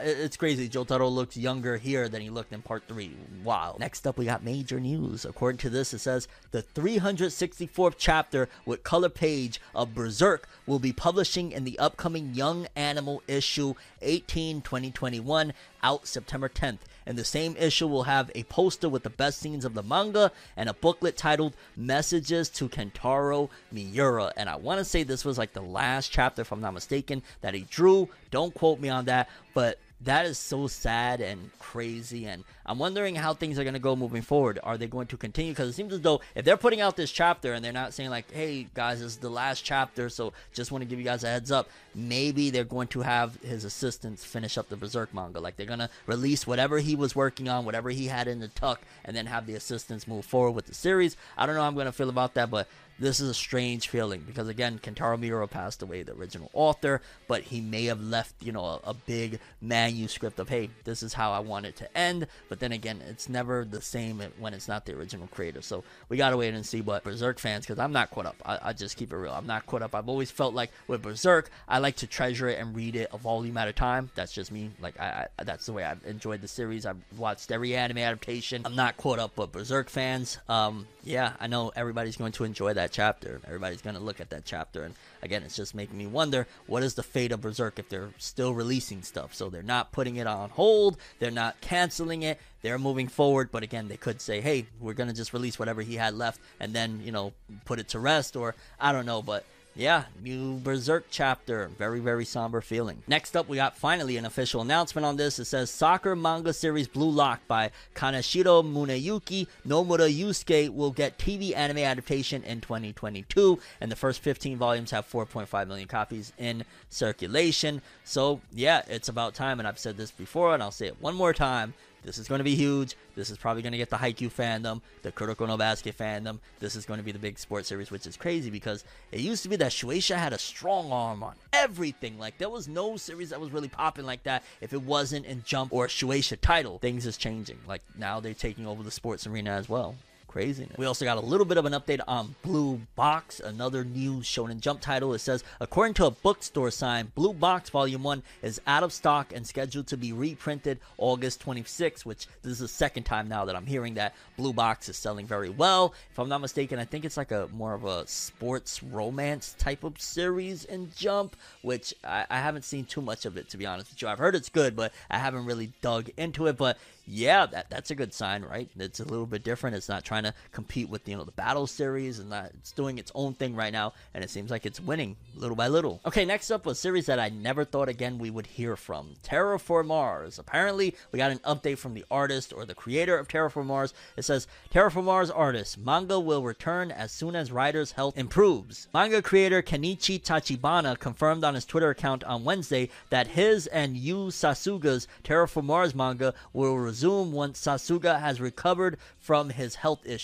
it- it's crazy. Jotaro looks younger here than he looked in part three. Wow. Next up, we got major news. According to this, it says the 364th chapter with color page of Berserk will be publishing in the upcoming Young Animal issue 18 2021 out September 10th. And the same issue will have a poster with the best scenes of the manga and a booklet titled Messages to Kentaro Miura. And I want to say this was like the last chapter, if I'm not mistaken, that he drew. Don't quote me on that, but that is so sad and crazy. And I'm wondering how things are going to go moving forward. Are they going to continue? Because it seems as though if they're putting out this chapter and they're not saying, like, hey, guys, this is the last chapter, so just want to give you guys a heads up, maybe they're going to have his assistants finish up the Berserk manga. Like, they're going to release whatever he was working on, whatever he had in the tuck, and then have the assistants move forward with the series. I don't know how I'm going to feel about that, but this is a strange feeling because again, Kentaro Miura passed away, the original author, but he may have left, you know, a, a, big manuscript of, hey, this is how I want it to end. But then again, it's never the same when it's not the original creator. So we gotta wait and see what Berserk fans, because I'm not caught up. I, I, just keep it real. I'm not caught up. I've always felt like with Berserk, I like to treasure it and read it a volume at a time. That's just me. Like I, I that's the way I've enjoyed the series. I've watched every anime adaptation. I'm not caught up, but Berserk fans, um, yeah, I know everybody's going to enjoy that chapter. Everybody's going to look at that chapter. And again, it's just making me wonder what is the fate of Berserk if they're still releasing stuff? So they're not putting it on hold, they're not canceling it, they're moving forward. But again, they could say, hey, we're going to just release whatever he had left and then, you know, put it to rest, or I don't know. But yeah, new Berserk chapter. Very, very somber feeling. Next up, we got finally an official announcement on this. It says Soccer manga series Blue Lock by Kaneshiro Muneyuki Nomura Yusuke will get TV anime adaptation in 2022, and the first 15 volumes have 4.5 million copies in circulation. So, yeah, it's about time, and I've said this before, and I'll say it one more time. This is going to be huge. This is probably going to get the Haikyuu fandom, the Kuroko no Basket fandom. This is going to be the big sports series, which is crazy because it used to be that Shueisha had a strong arm on everything. Like there was no series that was really popping like that if it wasn't in Jump or Shueisha title. Things is changing. Like now they're taking over the sports arena as well craziness. We also got a little bit of an update on Blue Box, another new Shonen Jump title. It says, according to a bookstore sign, Blue Box Volume 1 is out of stock and scheduled to be reprinted August 26, which this is the second time now that I'm hearing that Blue Box is selling very well. If I'm not mistaken, I think it's like a more of a sports romance type of series in Jump, which I, I haven't seen too much of it, to be honest with you. I've heard it's good, but I haven't really dug into it. But yeah, that that's a good sign, right? It's a little bit different. It's not trying to compete with you know the battle series, and that it's doing its own thing right now, and it seems like it's winning little by little. Okay, next up, a series that I never thought again we would hear from, Terra Formars. Apparently, we got an update from the artist or the creator of Terra Formars. It says Terra Formars artist manga will return as soon as writer's health improves. Manga creator Kenichi Tachibana confirmed on his Twitter account on Wednesday that his and Yu Sasuga's Terra Formars manga will resume once Sasuga has recovered from his health issues.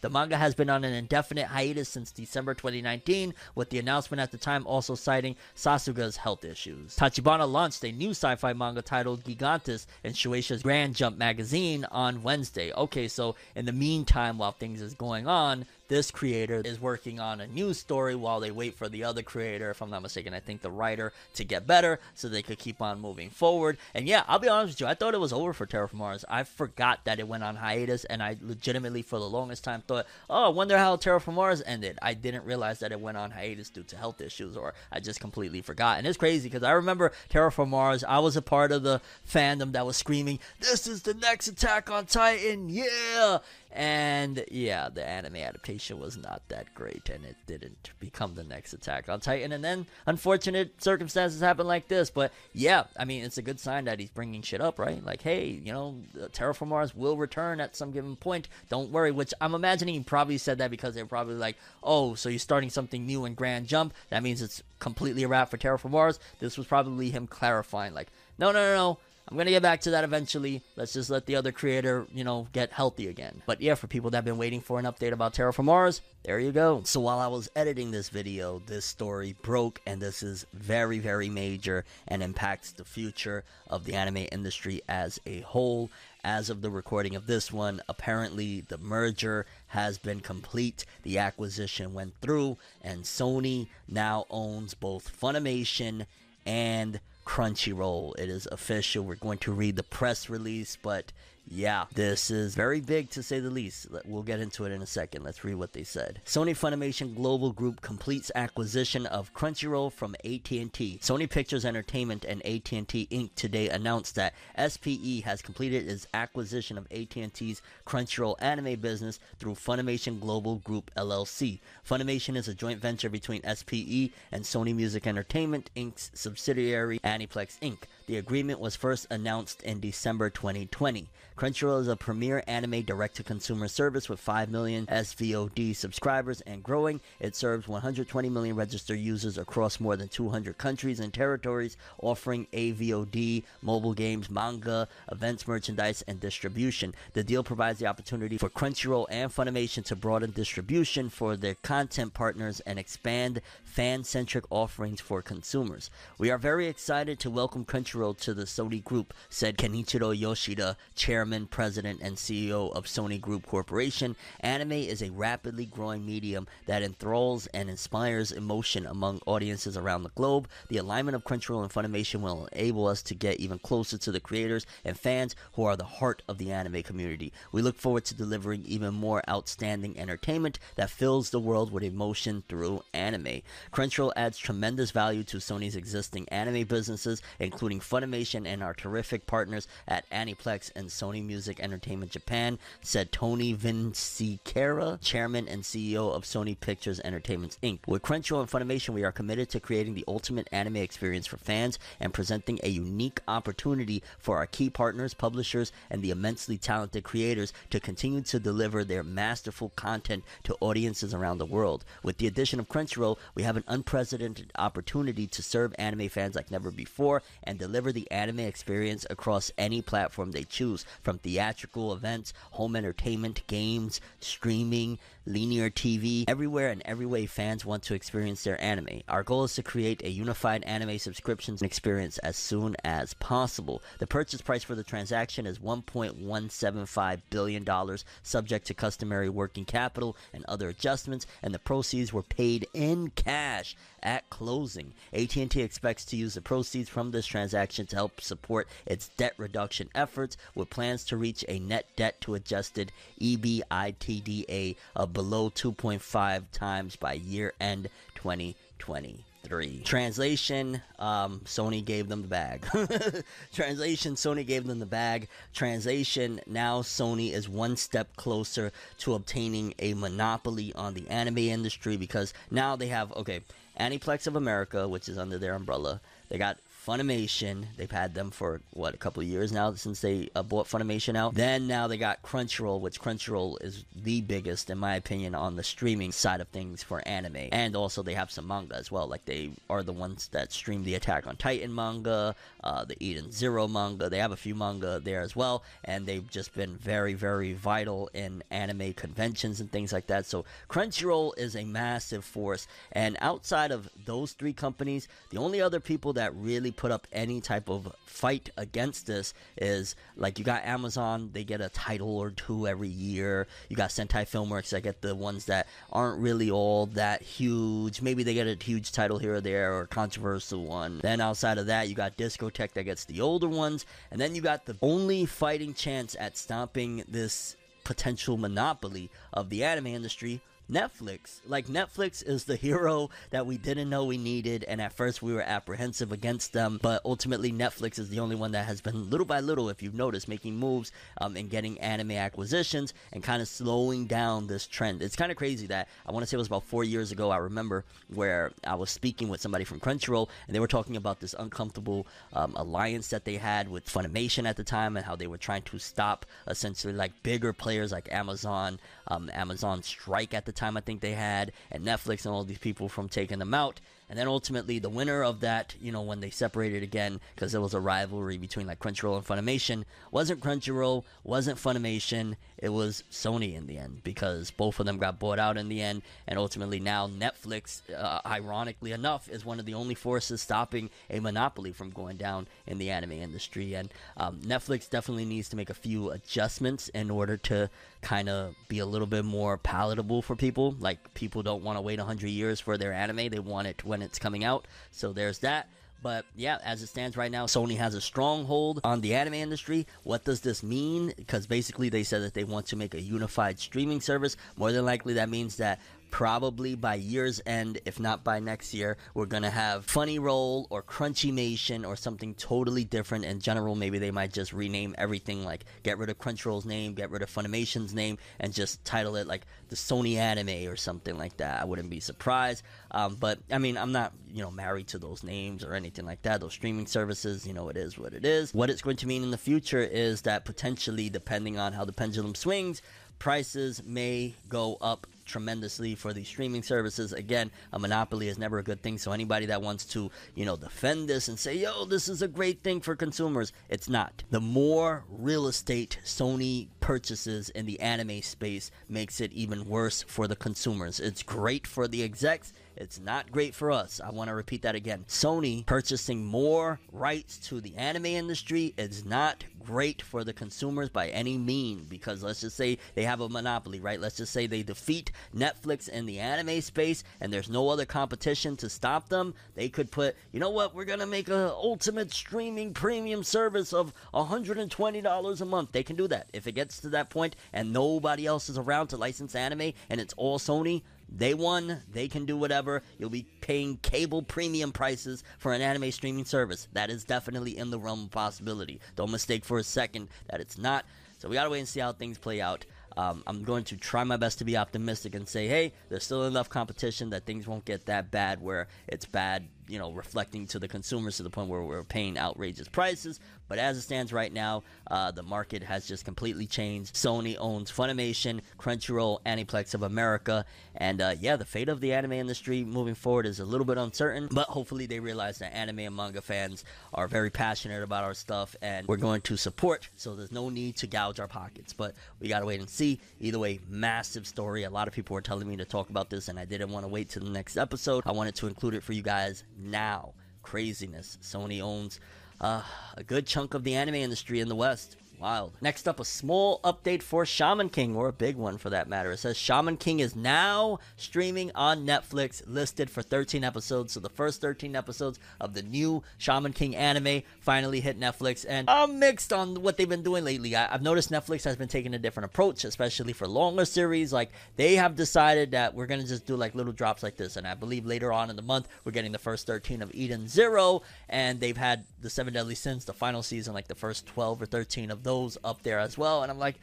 The manga has been on an indefinite hiatus since December 2019, with the announcement at the time also citing Sasuga's health issues. Tachibana launched a new sci fi manga titled Gigantes in Shueisha's Grand Jump magazine on Wednesday. Okay, so in the meantime, while things is going on, this creator is working on a new story while they wait for the other creator, if I'm not mistaken, I think the writer, to get better so they could keep on moving forward. And yeah, I'll be honest with you, I thought it was over for Terra Formars. I forgot that it went on hiatus, and I legitimately, for the longest time, thought, oh, I wonder how Terra Formars ended. I didn't realize that it went on hiatus due to health issues, or I just completely forgot. And it's crazy because I remember Terra Formars, I was a part of the fandom that was screaming, this is the next Attack on Titan, yeah! And yeah, the anime adaptation was not that great, and it didn't become the next Attack on Titan. And then unfortunate circumstances happen like this. But yeah, I mean, it's a good sign that he's bringing shit up, right? Like, hey, you know, uh, Terra Formars will return at some given point. Don't worry. Which I'm imagining he probably said that because they're probably like, oh, so you're starting something new in Grand Jump. That means it's completely a wrap for Terra Formars. This was probably him clarifying, like, no, no, no, no. I'm gonna get back to that eventually. Let's just let the other creator, you know, get healthy again. But yeah, for people that have been waiting for an update about Terra Formars, there you go. So while I was editing this video, this story broke, and this is very, very major and impacts the future of the anime industry as a whole. As of the recording of this one, apparently the merger has been complete. The acquisition went through, and Sony now owns both Funimation and Crunchyroll. It is official. We're going to read the press release, but yeah, this is very big to say the least. We'll get into it in a second. Let's read what they said. Sony Funimation Global Group completes acquisition of Crunchyroll from AT&T. Sony Pictures Entertainment and AT&T Inc. today announced that SPE has completed its acquisition of AT&T's Crunchyroll anime business through Funimation Global Group LLC. Funimation is a joint venture between SPE and Sony Music Entertainment Inc.'s subsidiary Aniplex Inc. The agreement was first announced in December 2020. Crunchyroll is a premier anime direct to consumer service with 5 million SVOD subscribers and growing. It serves 120 million registered users across more than 200 countries and territories, offering AVOD, mobile games, manga, events, merchandise, and distribution. The deal provides the opportunity for Crunchyroll and Funimation to broaden distribution for their content partners and expand fan centric offerings for consumers. We are very excited to welcome Crunchyroll to the Sony Group, said Kenichiro Yoshida, chairman, president, and CEO of Sony Group Corporation. Anime is a rapidly growing medium that enthralls and inspires emotion among audiences around the globe. The alignment of Crunchyroll and Funimation will enable us to get even closer to the creators and fans who are the heart of the anime community. We look forward to delivering even more outstanding entertainment that fills the world with emotion through anime. Crunchyroll adds tremendous value to Sony's existing anime businesses, including Funimation and our terrific partners at Aniplex and Sony Music Entertainment Japan, said Tony Vinciquerra, chairman and CEO of Sony Pictures Entertainment Inc. With Crunchyroll and Funimation, we are committed to creating the ultimate anime experience for fans and presenting a unique opportunity for our key partners, publishers, and the immensely talented creators to continue to deliver their masterful content to audiences around the world. With the addition of Crunchyroll, we have an unprecedented opportunity to serve anime fans like never before and deliver the anime experience across any platform they choose, from theatrical events, home entertainment, games, streaming, linear TV, everywhere and every way fans want to experience their anime. Our goal is to create a unified anime subscription experience as soon as possible. The purchase price for the transaction is $1.175 billion, subject to customary working capital and other adjustments, and the proceeds were paid in cash at closing. AT&T expects to use the proceeds from this transaction to help support its debt reduction efforts with plans to reach a net debt to adjusted EBITDA of below 2.5 times by year end 2023. Translation um, Sony gave them the bag. Translation Sony gave them the bag. Translation now Sony is one step closer to obtaining a monopoly on the anime industry because now they have, okay, Aniplex of America, which is under their umbrella. They got Funimation. They've had them for what a couple years now since they uh, bought Funimation out. Then now they got Crunchyroll, which Crunchyroll is the biggest, in my opinion, on the streaming side of things for anime. And also they have some manga as well. Like they are the ones that stream the Attack on Titan manga, uh, the Eden Zero manga. They have a few manga there as well, and they've just been very, very vital in anime conventions and things like that. So Crunchyroll is a massive force. And outside of those three companies, the only other people that really put up any type of fight against this is like you got Amazon, they get a title or two every year. You got Sentai Filmworks that get the ones that aren't really all that huge. Maybe they get a huge title here or there or a controversial one. Then outside of that, you got Discotek that gets the older ones. And then you got the only fighting chance at stopping this potential monopoly of the anime industry Netflix. Like, Netflix is the hero that we didn't know we needed, and at first we were apprehensive against them, but ultimately, Netflix is the only one that has been little by little, if you've noticed, making moves um, and getting anime acquisitions and kind of slowing down this trend. It's kind of crazy that I want to say it was about four years ago, I remember, where I was speaking with somebody from Crunchyroll, and they were talking about this uncomfortable um, alliance that they had with Funimation at the time and how they were trying to stop essentially like bigger players like Amazon, um, Amazon Strike at the time I think they had, and Netflix and all these people from taking them out. And then ultimately, the winner of that, you know, when they separated again, because there was a rivalry between like Crunchyroll and Funimation, wasn't Crunchyroll, wasn't Funimation, it was Sony in the end, because both of them got bought out in the end. And ultimately, now Netflix, uh, ironically enough, is one of the only forces stopping a monopoly from going down in the anime industry. And um, Netflix definitely needs to make a few adjustments in order to kind of be a little bit more palatable for people. Like, people don't want to wait 100 years for their anime, they want it it's coming out. So, there's that. But yeah, as it stands right now, Sony has a stronghold on the anime industry. What does this mean? Because basically, they said that they want to make a unified streaming service. More than likely, that means that probably by year's end, if not by next year, we're gonna have Funny Roll or Crunchy Crunchymation or something totally different. In general, maybe they might just rename everything, like get rid of Crunchyroll's name, get rid of Funimation's name, and just title it like the Sony Anime or something like that. I wouldn't be surprised. Um, but I mean, I'm not you know married to those names or anything like that. Those streaming services, you know, it is what it is. What it's going to mean in the future is that potentially, depending on how the pendulum swings, prices may go up tremendously for these streaming services. Again, a monopoly is never a good thing. So anybody that wants to, you know, defend this and say, "Yo, this is a great thing for consumers," it's not. The more real estate Sony purchases in the anime space makes it even worse for the consumers. It's great for the execs. It's not great for us. I want to repeat that again. Sony purchasing more rights to the anime industry is not great for the consumers by any mean because let's just say they have a monopoly, right? Let's just say they defeat Netflix in the anime space and there's no other competition to stop them. They could put, you know what, we're going to make a ultimate streaming premium service of $120 a month. They can do that. If it gets to that point and nobody else is around to license anime and it's all Sony, they won. They can do whatever. You'll be paying cable premium prices for an anime streaming service. That is definitely in the realm of possibility. Don't mistake for a second that it's not. So we gotta wait and see how things play out. Um, I'm going to try my best to be optimistic and say, hey, there's still enough competition that things won't get that bad where it's bad, you know, reflecting to the consumers to the point where we're paying outrageous prices. But as it stands right now, uh, the market has just completely changed. Sony owns Funimation, Crunchyroll, Aniplex of America, and uh, yeah, the fate of the anime industry moving forward is a little bit uncertain. But hopefully, they realize that anime and manga fans are very passionate about our stuff, and we're going to support. So there's no need to gouge our pockets. But we gotta wait and see. Either way, massive story. A lot of people were telling me to talk about this, and I didn't want to wait till the next episode. I wanted to include it for you guys now. Craziness. Sony owns uh, a good chunk of the anime industry in the West. Wild. Next up, a small update for Shaman King, or a big one for that matter. It says Shaman King is now streaming on Netflix, listed for 13 episodes. So the first 13 episodes of the new Shaman King anime finally hit Netflix, and I'm mixed on what they've been doing lately. I- I've noticed Netflix has been taking a different approach, especially for longer series. Like they have decided that we're gonna just do like little drops like this, and I believe later on in the month we're getting the first 13 of Eden Zero, and they've had the Seven Deadly Sins, the final season, like the first 12 or 13 of those up there as well. And I'm like,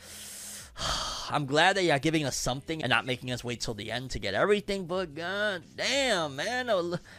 I'm glad that you're giving us something and not making us wait till the end to get everything. But god damn, man,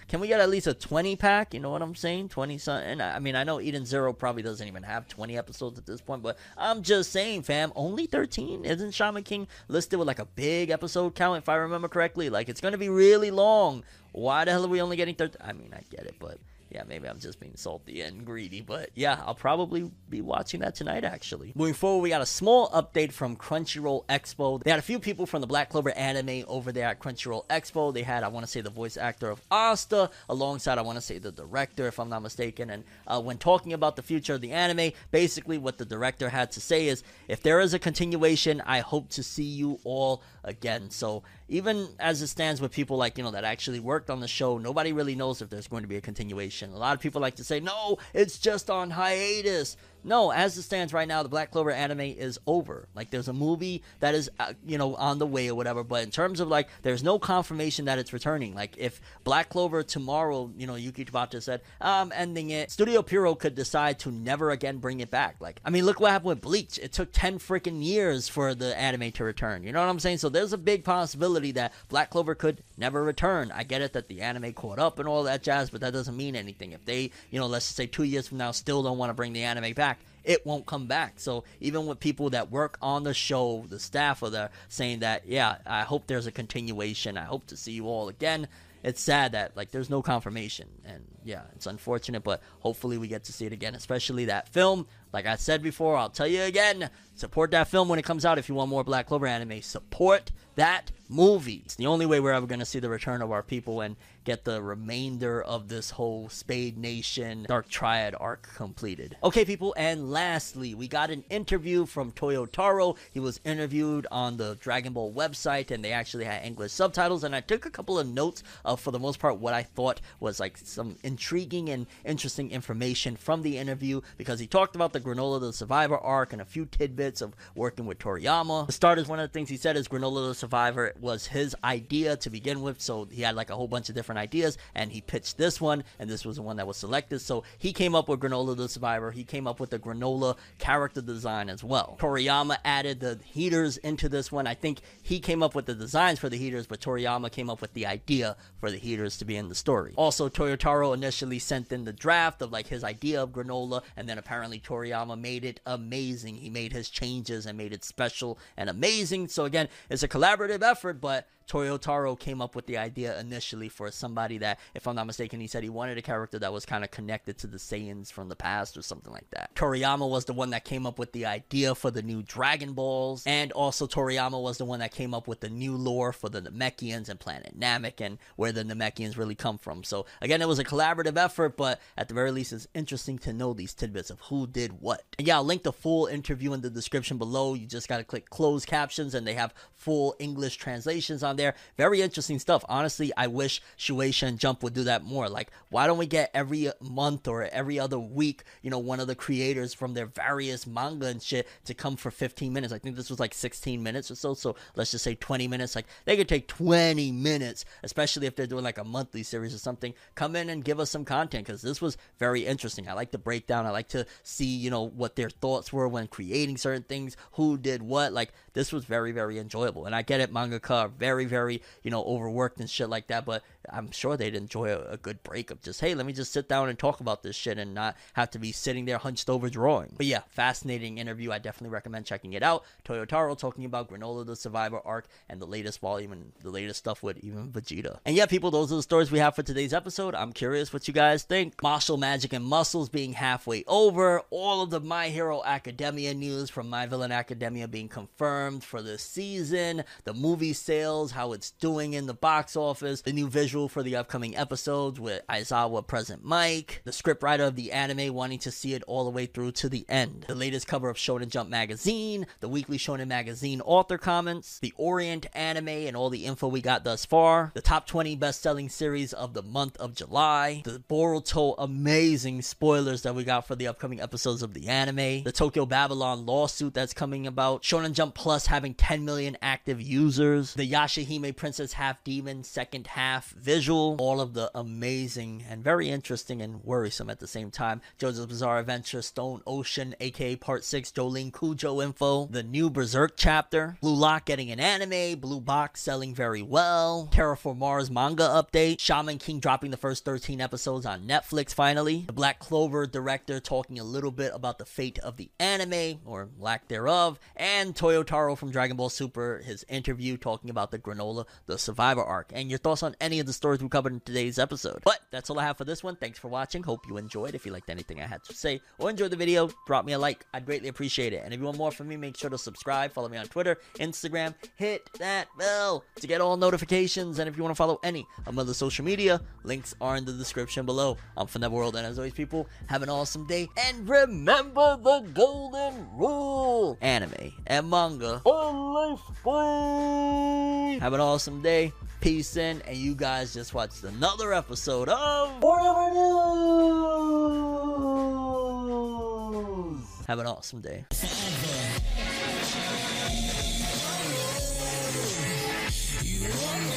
can we get at least a 20 pack? You know what I'm saying? 20 something. I mean, I know Eden Zero probably doesn't even have 20 episodes at this point, but I'm just saying, fam, only 13. Isn't Shaman King listed with like a big episode count, if I remember correctly? Like it's gonna be really long. Why the hell are we only getting 13? I mean, I get it, but yeah, maybe I'm just being salty and greedy, but yeah, I'll probably be watching that tonight actually. Moving forward, we got a small update from Crunchyroll Expo. They had a few people from the Black Clover anime over there at Crunchyroll Expo. They had, I want to say, the voice actor of Asta alongside, I want to say, the director, if I'm not mistaken. And uh, when talking about the future of the anime, basically what the director had to say is, if there is a continuation, I hope to see you all again. So even as it stands with people like, you know, that actually worked on the show, nobody really knows if there's going to be a continuation. A lot of people like to say, no, it's just on hiatus. No, as it stands right now, the Black Clover anime is over. Like, there's a movie that is, uh, you know, on the way or whatever. But in terms of like, there's no confirmation that it's returning. Like, if Black Clover tomorrow, you know, Yuki Tabata said, I'm ending it, Studio Pierrot could decide to never again bring it back. Like, I mean, look what happened with Bleach. It took 10 freaking years for the anime to return. You know what I'm saying? So there's a big possibility that Black Clover could never return. I get it that the anime caught up and all that jazz, but that doesn't mean anything. If they, you know, let's say two years from now still don't want to bring the anime back, it won't come back. So even with people that work on the show, the staff are there saying that, yeah, I hope there's a continuation. I hope to see you all again. It's sad that like there's no confirmation, and yeah, it's unfortunate, but hopefully we get to see it again, especially that film. Like I said before, I'll tell you again: support that film when it comes out. If you want more Black Clover anime, support that movie. It's the only way we're ever going to see the return of our people and get the remainder of this whole Spade Nation Dark Triad arc completed. Okay, people, and lastly, we got an interview from Toyotaro. He was interviewed on the Dragon Ball website, and they actually had English subtitles. And I took a couple of notes of, for the most part, what I thought was like some intriguing and interesting information from the interview because he talked about the Granola the Survivor arc and a few tidbits of working with Toriyama. The start is one of the things he said is Granola the Survivor was his idea to begin with, so he had like a whole bunch of different ideas, and he pitched this one, and this was the one that was selected. So he came up with Granola the Survivor. He came up with the Granola character design as well. Toriyama added the Heeters into this one. I think he came up with the designs for the Heeters, but Toriyama came up with the idea for the Heeters to be in the story. Also, Toyotaro initially sent in the draft of like his idea of granola, and then apparently Toriyama made it amazing. He made his changes and made it special and amazing. So again, it's a collaborative effort, but Toyotaro came up with the idea initially for somebody that, if I'm not mistaken, he said he wanted a character that was kind of connected to the Saiyans from the past or something like that. Toriyama was the one that came up with the idea for the new Dragon Balls, and also Toriyama was the one that came up with the new lore for the Namekians and Planet Namek and where the Namekians really come from. So again, it was a collaborative effort, but at the very least, it's interesting to know these tidbits of who did what. And yeah, I'll link the full interview in the description below. You just gotta click closed captions, and they have full English translations on there. Very interesting stuff. Honestly, I wish Shueisha and Jump would do that more. Like, why don't we get every month or every other week, you know, one of the creators from their various manga and shit to come for 15 minutes? I think this was like 16 minutes or so. So let's just say 20 minutes. Like, they could take 20 minutes, especially if they're doing like a monthly series or something. Come in and give us some content because this was very interesting. I like the breakdown. I like to see, you know, what their thoughts were when creating certain things, who did what. Like, this was very, very enjoyable. And I get it, mangaka are very, very, you know, overworked and shit like that, but I'm sure they'd enjoy a, a, good break of just, hey, let me just sit down and talk about this shit and not have to be sitting there hunched over drawing. But yeah, fascinating interview. I definitely recommend checking it out. Toyotaro talking about Granola the Survivor arc and the latest volume and the latest stuff with even Vegeta. And yeah, people, those are the stories we have for today's episode. I'm curious what you guys think. Mashle Magic and Muscles being halfway over. All of the My Hero Academia news from My Villain Academia being confirmed for this season. The movie sales, how it's doing in the box office. The new visual for the upcoming episodes with Aizawa present Mike, the scriptwriter of the anime wanting to see it all the way through to the end, the latest cover of Shonen Jump magazine, the weekly Shonen magazine author comments, the Orient anime and all the info we got thus far, the top 20 best-selling series of the month of July, the Boruto amazing spoilers that we got for the upcoming episodes of the anime, the Tokyo Babylon lawsuit that's coming about, Shonen Jump Plus having 10 million active users, the Yashahime Princess Half Demon second half visual, all of the amazing and very interesting and worrisome at the same time. JoJo's Bizarre Adventure, Stone Ocean, aka Part 6, Jolyne Cujoh info, the new Berserk chapter, Blue Lock getting an anime, Blue Box selling very well, Terra Formars manga update, Shaman King dropping the first 13 episodes on Netflix finally, the Black Clover director talking a little bit about the fate of the anime, or lack thereof, and Toyotaro from Dragon Ball Super, his interview talking about the Granola, the Survivor arc. And your thoughts on any of the stories we covered in today's episode. But that's all I have for this one. Thanks for watching. Hope you enjoyed. If you liked anything I had to say or enjoyed the video, drop me a like. I'd greatly appreciate it. And if you want more from me, make sure to subscribe. Follow me on Twitter, Instagram. Hit that bell to get all notifications. And if you want to follow any of my other social media, links are in the description below. I'm from World, and as always, people, have an awesome day. And remember the golden rule anime and manga life. Have an awesome day. Peace in, and you guys just watched another episode of Forever News! Have an awesome day. You